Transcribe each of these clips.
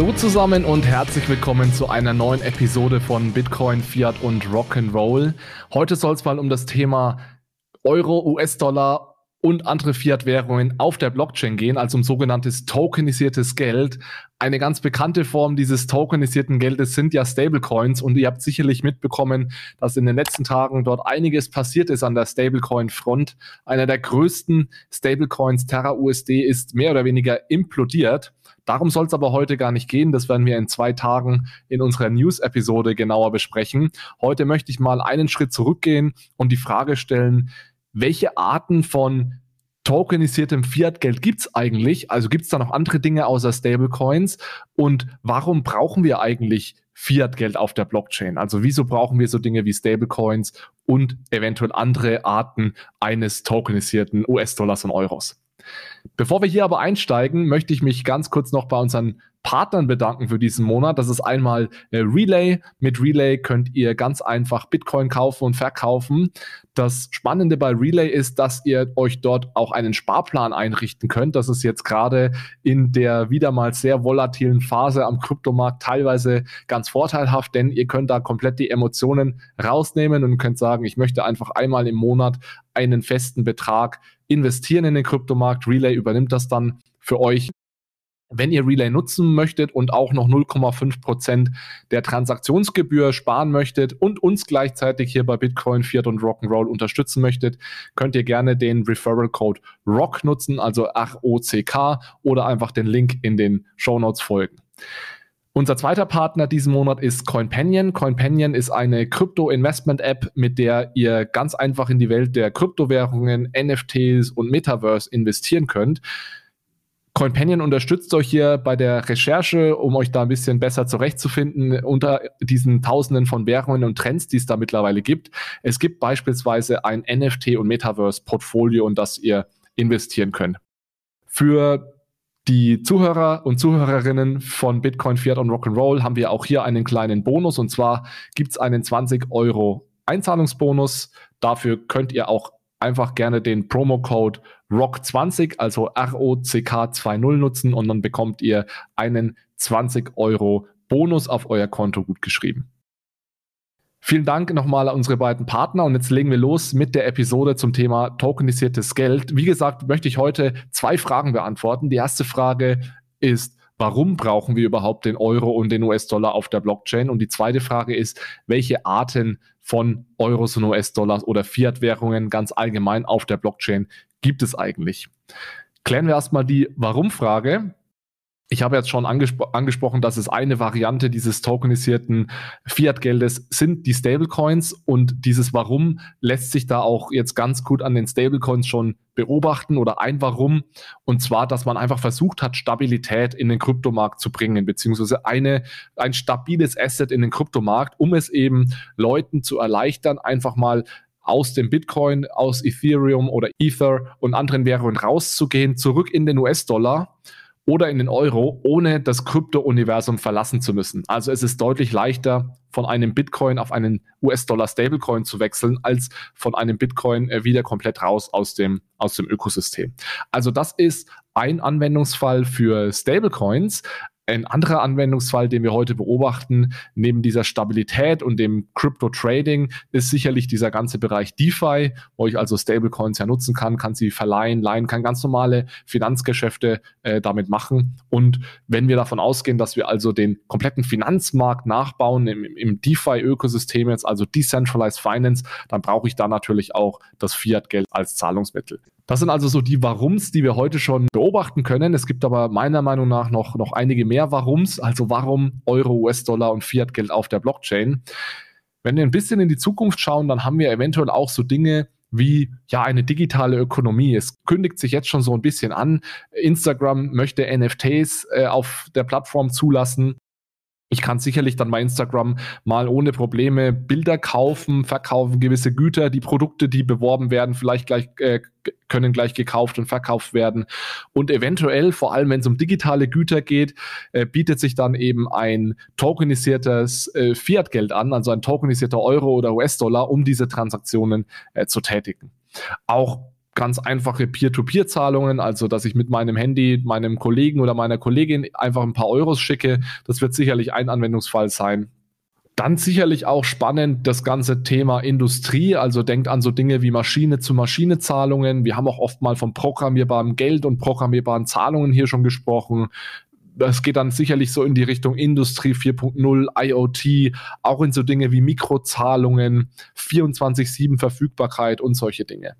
Hallo zusammen und herzlich willkommen zu einer neuen Episode von Bitcoin, Fiat und Rock'n'Roll. Heute soll es mal um das Thema Euro, US-Dollar und andere Fiat-Währungen auf der Blockchain gehen, also um sogenanntes tokenisiertes Geld. Eine ganz bekannte Form dieses tokenisierten Geldes sind ja Stablecoins und ihr habt sicherlich mitbekommen, dass in den letzten Tagen dort einiges passiert ist an der Stablecoin-Front. Einer der größten Stablecoins, Terra USD, ist mehr oder weniger implodiert. Darum soll es aber heute gar nicht gehen. Das werden wir in zwei Tagen in unserer News-Episode genauer besprechen. Heute möchte ich mal einen Schritt zurückgehen und die Frage stellen, welche Arten von tokenisiertem Fiat-Geld gibt es eigentlich? Also gibt es da noch andere Dinge außer Stablecoins? Und warum brauchen wir eigentlich Fiat-Geld auf der Blockchain? Also wieso brauchen wir so Dinge wie Stablecoins und eventuell andere Arten eines tokenisierten US-Dollars und Euros? Bevor wir hier aber einsteigen, möchte ich mich ganz kurz noch bei unseren Partnern bedanken für diesen Monat. Das ist einmal äh, Relay. Mit Relay könnt ihr ganz einfach Bitcoin kaufen und verkaufen. Das Spannende bei Relay ist, dass ihr euch dort auch einen Sparplan einrichten könnt. Das ist jetzt gerade in der wieder mal sehr volatilen Phase am Kryptomarkt teilweise ganz vorteilhaft, denn ihr könnt da komplett die Emotionen rausnehmen und könnt sagen, ich möchte einfach einmal im Monat einen festen Betrag investieren in den Kryptomarkt. Relay übernimmt das dann für euch. Wenn ihr Relay nutzen möchtet und auch noch 0,5 Prozent der Transaktionsgebühr sparen möchtet und uns gleichzeitig hier bei Bitcoin, Fiat und Rock'n'Roll unterstützen möchtet, könnt ihr gerne den Referral Code ROCK nutzen, also R-O-C-K oder einfach den Link in den Show Notes folgen. Unser zweiter Partner diesen Monat ist CoinPanion. CoinPanion ist eine Krypto-Investment-App, mit der ihr ganz einfach in die Welt der Kryptowährungen, NFTs und Metaverse investieren könnt. CoinPanion unterstützt euch hier bei der Recherche, um euch da ein bisschen besser zurechtzufinden unter diesen Tausenden von Währungen und Trends, die es da mittlerweile gibt. Es gibt beispielsweise ein NFT- und Metaverse-Portfolio, in das ihr investieren könnt. Für die Zuhörer und Zuhörerinnen von Bitcoin, Fiat und Rock'n'Roll haben wir auch hier einen kleinen Bonus und zwar gibt es einen 20 Euro Einzahlungsbonus. Dafür könnt ihr auch einfach gerne den Promo-Code ROCK20, also R-O-C-K 20 nutzen und dann bekommt ihr einen 20 Euro Bonus auf euer Konto gut geschrieben. Vielen Dank nochmal an unsere beiden Partner und jetzt legen wir los mit der Episode zum Thema tokenisiertes Geld. Wie gesagt, möchte ich heute zwei Fragen beantworten. Die erste Frage ist, warum brauchen wir überhaupt den Euro und den US-Dollar auf der Blockchain? Und die zweite Frage ist, welche Arten von Euros und US-Dollars oder Fiat-Währungen ganz allgemein auf der Blockchain gibt es eigentlich? Klären wir erstmal die Warum-Frage. Ich habe jetzt schon angespro angesprochen, dass es eine Variante dieses tokenisierten Fiat-Geldes sind die Stablecoins. Und dieses Warum lässt sich da auch jetzt ganz gut an den Stablecoins schon beobachten oder ein Warum. Und zwar, dass man einfach versucht hat, Stabilität in den Kryptomarkt zu bringen, beziehungsweise eine, ein stabiles Asset in den Kryptomarkt, um es eben Leuten zu erleichtern, einfach mal aus dem Bitcoin, aus Ethereum oder Ether und anderen Währungen rauszugehen, zurück in den US-Dollar oder in den Euro, ohne das Krypto-Universum verlassen zu müssen. Also es ist deutlich leichter, von einem Bitcoin auf einen US-Dollar-Stablecoin zu wechseln, als von einem Bitcoin äh, wieder komplett raus aus dem, aus dem Ökosystem. Also das ist ein Anwendungsfall für Stablecoins. Ein anderer Anwendungsfall, den wir heute beobachten, neben dieser Stabilität und dem Crypto-Trading, ist sicherlich dieser ganze Bereich DeFi, wo ich also Stablecoins ja nutzen kann, kann sie verleihen, leihen, kann ganz normale Finanzgeschäfte äh, damit machen. Und wenn wir davon ausgehen, dass wir also den kompletten Finanzmarkt nachbauen im, im DeFi-Ökosystem jetzt, also Decentralized Finance, dann brauche ich da natürlich auch das Fiat-Geld als Zahlungsmittel. Das sind also so die Warums, die wir heute schon beobachten können. Es gibt aber meiner Meinung nach noch, noch einige mehr Warums, also warum Euro, US-Dollar und Fiat-Geld auf der Blockchain. Wenn wir ein bisschen in die Zukunft schauen, dann haben wir eventuell auch so Dinge, wie ja eine digitale Ökonomie. Es kündigt sich jetzt schon so ein bisschen an. Instagram möchte NFTs äh, auf der Plattform zulassen. Ich kann sicherlich dann bei Instagram mal ohne Probleme Bilder kaufen, verkaufen, gewisse Güter, die Produkte, die beworben werden, vielleicht gleich äh, können gleich gekauft und verkauft werden. Und eventuell, vor allem wenn es um digitale Güter geht, äh, bietet sich dann eben ein tokenisiertes äh, Fiat-Geld an, also ein tokenisierter Euro oder US-Dollar, um diese Transaktionen äh, zu tätigen. Auch ganz einfache Peer-to-Peer-Zahlungen, also dass ich mit meinem Handy meinem Kollegen oder meiner Kollegin einfach ein paar Euros schicke. Das wird sicherlich ein Anwendungsfall sein. Dann sicherlich auch spannend das ganze Thema Industrie. Also denkt an so Dinge wie Maschine-zu-Maschine-Zahlungen. Wir haben auch oft mal von programmierbarem Geld und programmierbaren Zahlungen hier schon gesprochen. Das geht dann sicherlich so in die Richtung Industrie 4.0, IoT, auch in so Dinge wie Mikrozahlungen, 24-7 Verfügbarkeit und solche Dinge.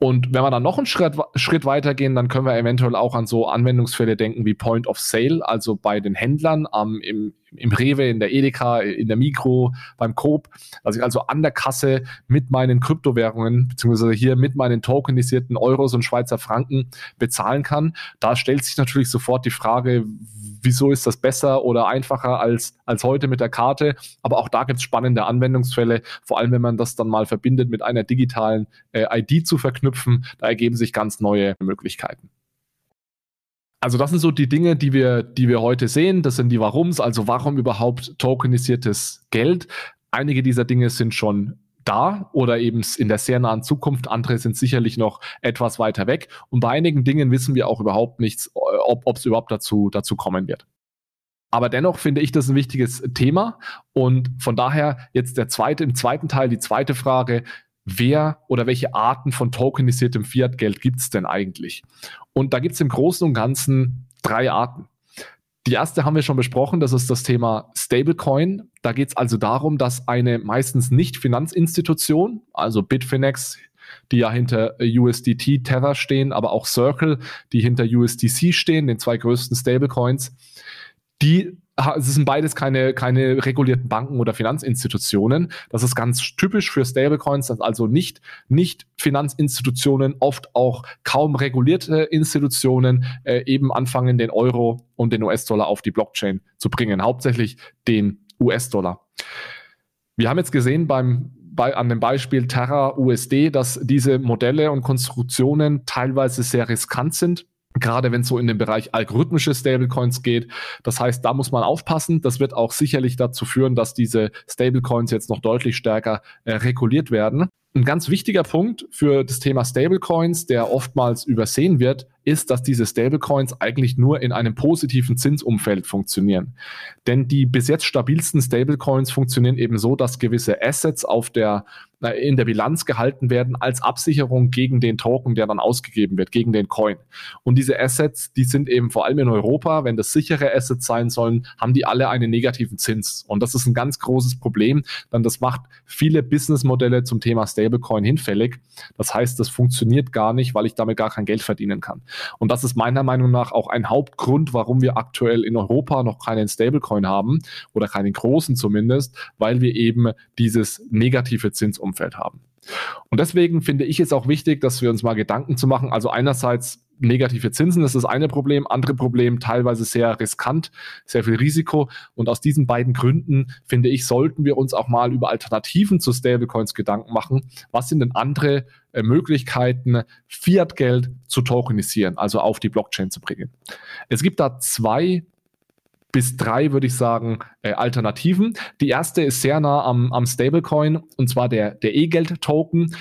Und wenn wir dann noch einen Schritt, Schritt weitergehen, dann können wir eventuell auch an so Anwendungsfälle denken wie Point of Sale, also bei den Händlern ähm, im, im Rewe, in der Edeka, in der Mikro, beim Coop, dass ich also an der Kasse mit meinen Kryptowährungen, beziehungsweise hier mit meinen tokenisierten Euros und Schweizer Franken bezahlen kann. Da stellt sich natürlich sofort die Frage, wieso ist das besser oder einfacher als, als heute mit der Karte. Aber auch da gibt es spannende Anwendungsfälle, vor allem wenn man das dann mal verbindet mit einer digitalen äh, ID zu verknüpfen. Da ergeben sich ganz neue Möglichkeiten. Also das sind so die Dinge, die wir, die wir heute sehen. Das sind die Warums, also warum überhaupt tokenisiertes Geld. Einige dieser Dinge sind schon da oder eben in der sehr nahen Zukunft. Andere sind sicherlich noch etwas weiter weg. Und bei einigen Dingen wissen wir auch überhaupt nichts, ob es überhaupt dazu, dazu kommen wird. Aber dennoch finde ich das ein wichtiges Thema. Und von daher jetzt der zweite, im zweiten Teil die zweite Frage, wer oder welche Arten von tokenisiertem Fiat-Geld gibt es denn eigentlich? Und da gibt es im Großen und Ganzen drei Arten. Die erste haben wir schon besprochen, das ist das Thema Stablecoin. Da geht es also darum, dass eine meistens nicht Finanzinstitution, also Bitfinex, die ja hinter USDT Tether stehen, aber auch Circle, die hinter USDC stehen, den zwei größten Stablecoins, die es sind beides keine, keine regulierten Banken oder Finanzinstitutionen. Das ist ganz typisch für Stablecoins, dass also nicht, nicht Finanzinstitutionen, oft auch kaum regulierte Institutionen äh, eben anfangen, den Euro und den US-Dollar auf die Blockchain zu bringen. Hauptsächlich den US-Dollar. Wir haben jetzt gesehen beim bei, an dem Beispiel Terra USD, dass diese Modelle und Konstruktionen teilweise sehr riskant sind gerade wenn es so in den Bereich algorithmische Stablecoins geht. Das heißt, da muss man aufpassen. Das wird auch sicherlich dazu führen, dass diese Stablecoins jetzt noch deutlich stärker äh, reguliert werden. Ein ganz wichtiger Punkt für das Thema Stablecoins, der oftmals übersehen wird, ist, dass diese Stablecoins eigentlich nur in einem positiven Zinsumfeld funktionieren. Denn die bis jetzt stabilsten Stablecoins funktionieren eben so, dass gewisse Assets auf der, in der Bilanz gehalten werden als Absicherung gegen den Token, der dann ausgegeben wird, gegen den Coin. Und diese Assets, die sind eben vor allem in Europa, wenn das sichere Assets sein sollen, haben die alle einen negativen Zins. Und das ist ein ganz großes Problem, denn das macht viele Businessmodelle zum Thema Stablecoin hinfällig. Das heißt, das funktioniert gar nicht, weil ich damit gar kein Geld verdienen kann. Und das ist meiner Meinung nach auch ein Hauptgrund, warum wir aktuell in Europa noch keinen Stablecoin haben oder keinen großen zumindest, weil wir eben dieses negative Zinsumfeld haben. Und deswegen finde ich es auch wichtig, dass wir uns mal Gedanken zu machen. Also einerseits negative Zinsen ist das eine Problem, andere Problem teilweise sehr riskant, sehr viel Risiko. Und aus diesen beiden Gründen finde ich, sollten wir uns auch mal über Alternativen zu Stablecoins Gedanken machen. Was sind denn andere äh, Möglichkeiten, Fiat-Geld zu tokenisieren, also auf die Blockchain zu bringen? Es gibt da zwei bis drei, würde ich sagen, äh, Alternativen. Die erste ist sehr nah am, am Stablecoin und zwar der, der E-Geld-Token.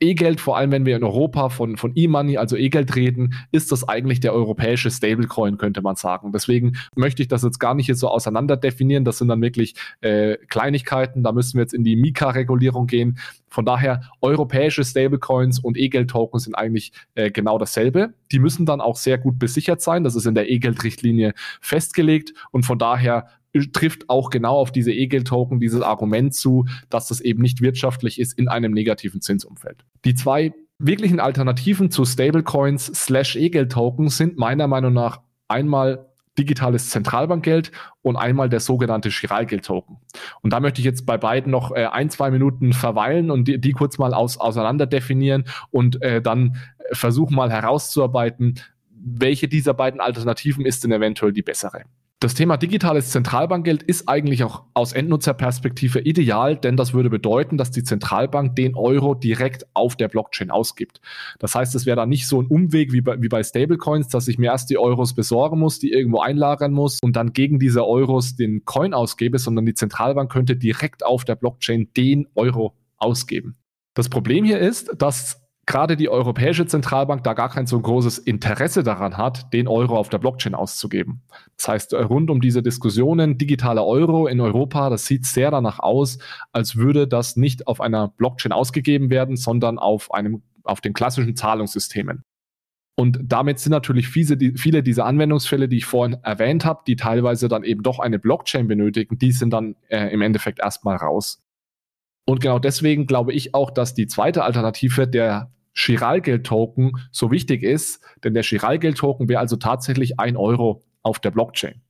E-Geld, vor allem wenn wir in Europa von, von E-Money, also E-Geld reden, ist das eigentlich der europäische Stablecoin, könnte man sagen. Deswegen möchte ich das jetzt gar nicht hier so auseinander definieren. Das sind dann wirklich äh, Kleinigkeiten. Da müssen wir jetzt in die Mika-Regulierung gehen. Von daher, europäische Stablecoins und E-Geld-Tokens sind eigentlich äh, genau dasselbe. Die müssen dann auch sehr gut besichert sein. Das ist in der E-Geld-Richtlinie festgelegt. Und von daher trifft auch genau auf diese E-Geld-Token dieses Argument zu, dass das eben nicht wirtschaftlich ist in einem negativen Zinsumfeld. Die zwei wirklichen Alternativen zu Stablecoins slash E-Geld-Token sind meiner Meinung nach einmal digitales Zentralbankgeld und einmal der sogenannte Chiralgeld-Token. Und da möchte ich jetzt bei beiden noch äh, ein, zwei Minuten verweilen und die, die kurz mal aus, auseinander definieren und äh, dann versuchen mal herauszuarbeiten, welche dieser beiden Alternativen ist denn eventuell die bessere. Das Thema digitales Zentralbankgeld ist eigentlich auch aus Endnutzerperspektive ideal, denn das würde bedeuten, dass die Zentralbank den Euro direkt auf der Blockchain ausgibt. Das heißt, es wäre dann nicht so ein Umweg wie bei, wie bei Stablecoins, dass ich mir erst die Euros besorgen muss, die irgendwo einlagern muss und dann gegen diese Euros den Coin ausgebe, sondern die Zentralbank könnte direkt auf der Blockchain den Euro ausgeben. Das Problem hier ist, dass gerade die Europäische Zentralbank da gar kein so großes Interesse daran hat, den Euro auf der Blockchain auszugeben. Das heißt, rund um diese Diskussionen, digitaler Euro in Europa, das sieht sehr danach aus, als würde das nicht auf einer Blockchain ausgegeben werden, sondern auf einem, auf den klassischen Zahlungssystemen. Und damit sind natürlich viele, viele dieser Anwendungsfälle, die ich vorhin erwähnt habe, die teilweise dann eben doch eine Blockchain benötigen, die sind dann äh, im Endeffekt erstmal raus. Und genau deswegen glaube ich auch, dass die zweite Alternative der Chiralgeld-Token so wichtig ist, denn der Chiralgeld-Token wäre also tatsächlich ein Euro auf der Blockchain.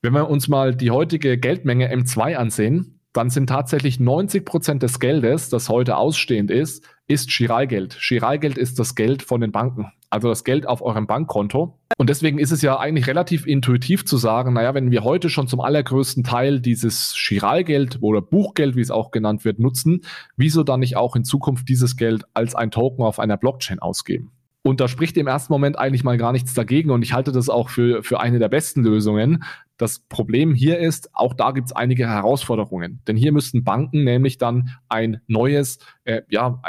Wenn wir uns mal die heutige Geldmenge M2 ansehen, dann sind tatsächlich 90 Prozent des Geldes, das heute ausstehend ist, ist Chiralgeld. Chiralgeld ist das Geld von den Banken, also das Geld auf eurem Bankkonto. Und deswegen ist es ja eigentlich relativ intuitiv zu sagen, naja, wenn wir heute schon zum allergrößten Teil dieses Chiralgeld oder Buchgeld, wie es auch genannt wird, nutzen, wieso dann nicht auch in Zukunft dieses Geld als ein Token auf einer Blockchain ausgeben? Und da spricht im ersten Moment eigentlich mal gar nichts dagegen. Und ich halte das auch für, für eine der besten Lösungen. Das Problem hier ist, auch da gibt es einige Herausforderungen. Denn hier müssten Banken nämlich dann ein neues, äh, ja,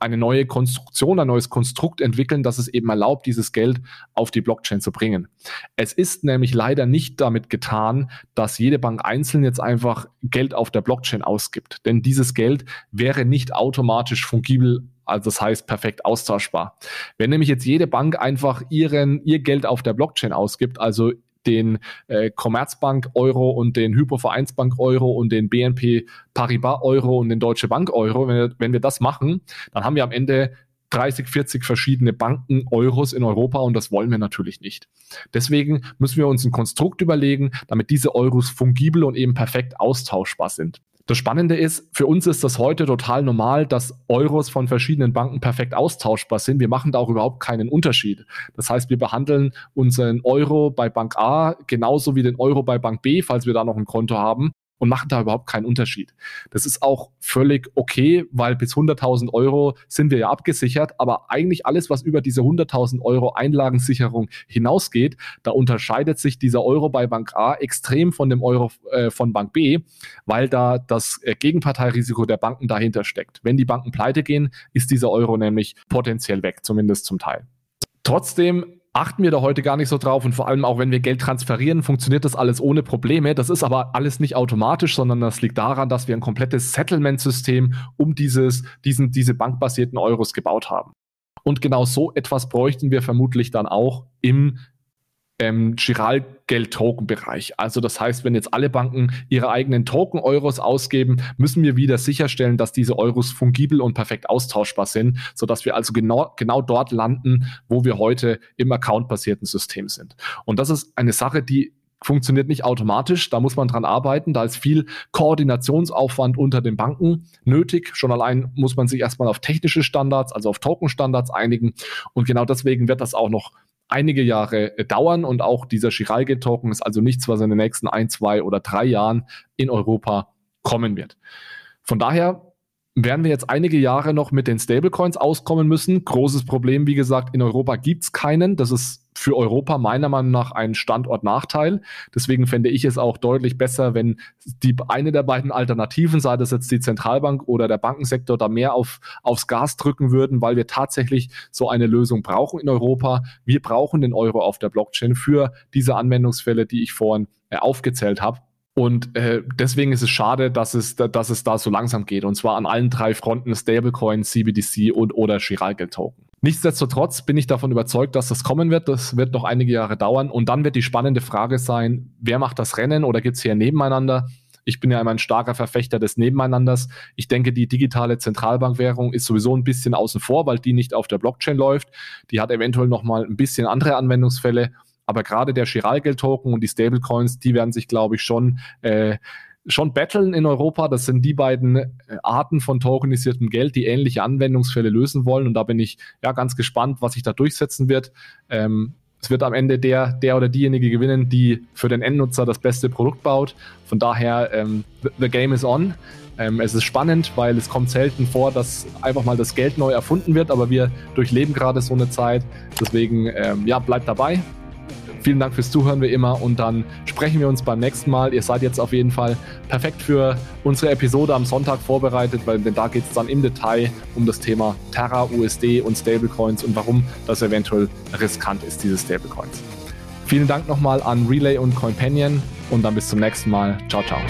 eine neue Konstruktion, ein neues Konstrukt entwickeln, das es eben erlaubt, dieses Geld auf die Blockchain zu bringen. Es ist nämlich leider nicht damit getan, dass jede Bank einzeln jetzt einfach Geld auf der Blockchain ausgibt. Denn dieses Geld wäre nicht automatisch fungibel also das heißt perfekt austauschbar. Wenn nämlich jetzt jede Bank einfach ihren, ihr Geld auf der Blockchain ausgibt, also den äh, Commerzbank Euro und den Hypovereinsbank Euro und den BNP Paribas Euro und den Deutsche Bank Euro, wenn wir, wenn wir das machen, dann haben wir am Ende 30, 40 verschiedene Banken Euros in Europa und das wollen wir natürlich nicht. Deswegen müssen wir uns ein Konstrukt überlegen, damit diese Euros fungibel und eben perfekt austauschbar sind. Das Spannende ist, für uns ist das heute total normal, dass Euros von verschiedenen Banken perfekt austauschbar sind. Wir machen da auch überhaupt keinen Unterschied. Das heißt, wir behandeln unseren Euro bei Bank A genauso wie den Euro bei Bank B, falls wir da noch ein Konto haben und machen da überhaupt keinen Unterschied. Das ist auch völlig okay, weil bis 100.000 Euro sind wir ja abgesichert, aber eigentlich alles, was über diese 100.000 Euro Einlagensicherung hinausgeht, da unterscheidet sich dieser Euro bei Bank A extrem von dem Euro äh, von Bank B, weil da das äh, Gegenparteirisiko der Banken dahinter steckt. Wenn die Banken pleite gehen, ist dieser Euro nämlich potenziell weg, zumindest zum Teil. Trotzdem achten wir da heute gar nicht so drauf und vor allem auch wenn wir Geld transferieren, funktioniert das alles ohne Probleme. Das ist aber alles nicht automatisch, sondern das liegt daran, dass wir ein komplettes Settlement-System um dieses, diesen, diese bankbasierten Euros gebaut haben. Und genau so etwas bräuchten wir vermutlich dann auch im ähm, Giralgeld-Token-Bereich. Also das heißt, wenn jetzt alle Banken ihre eigenen Token-Euros ausgeben, müssen wir wieder sicherstellen, dass diese Euros fungibel und perfekt austauschbar sind, sodass wir also genau, genau dort landen, wo wir heute im accountbasierten System sind. Und das ist eine Sache, die funktioniert nicht automatisch, da muss man dran arbeiten, da ist viel Koordinationsaufwand unter den Banken nötig. Schon allein muss man sich erstmal auf technische Standards, also auf Token-Standards einigen. Und genau deswegen wird das auch noch einige Jahre äh, dauern und auch dieser Chiralgeld-Token ist also nichts, was in den nächsten ein, zwei oder drei Jahren in Europa kommen wird. Von daher werden wir jetzt einige Jahre noch mit den Stablecoins auskommen müssen. Großes Problem, wie gesagt, in Europa gibt es keinen. Das ist für Europa meiner Meinung nach ein Standortnachteil. Deswegen fände ich es auch deutlich besser, wenn die eine der beiden Alternativen, sei das jetzt die Zentralbank oder der Bankensektor, da mehr auf, aufs Gas drücken würden, weil wir tatsächlich so eine Lösung brauchen in Europa. Wir brauchen den Euro auf der Blockchain für diese Anwendungsfälle, die ich vorhin äh, aufgezählt habe. Und äh, deswegen ist es schade, dass es, dass es da so langsam geht. Und zwar an allen drei Fronten Stablecoin, CBDC und oder Chiralgeld-Token. Nichtsdestotrotz bin ich davon überzeugt, dass das kommen wird. Das wird noch einige Jahre dauern. Und dann wird die spannende Frage sein, wer macht das Rennen oder gibt es hier Nebeneinander? Ich bin ja immer ein starker Verfechter des Nebeneinanders. Ich denke, die digitale Zentralbankwährung ist sowieso ein bisschen außen vor, weil die nicht auf der Blockchain läuft. Die hat eventuell nochmal ein bisschen andere Anwendungsfälle. Aber gerade der Chiralgeld-Token und die Stablecoins, die werden sich, glaube ich, schon äh, schon battlen in Europa. Das sind die beiden äh, Arten von tokenisiertem Geld, die ähnliche Anwendungsfälle lösen wollen. Und da bin ich ja ganz gespannt, was sich da durchsetzen wird. Ähm, es wird am Ende der, der oder diejenige gewinnen, die für den Endnutzer das beste Produkt baut. Von daher, ähm, the game is on. Ähm, es ist spannend, weil es kommt selten vor, dass einfach mal das Geld neu erfunden wird, aber wir durchleben gerade so eine Zeit. Deswegen, ähm, ja, bleibt dabei, Vielen Dank fürs Zuhören wie immer und dann sprechen wir uns beim nächsten Mal. Ihr seid jetzt auf jeden Fall perfekt für unsere Episode am Sonntag vorbereitet, weil denn da geht es dann im Detail um das Thema Terra, USD und Stablecoins und warum das eventuell riskant ist, diese Stablecoins. Vielen Dank nochmal an Relay und Companion und dann bis zum nächsten Mal. Ciao, ciao.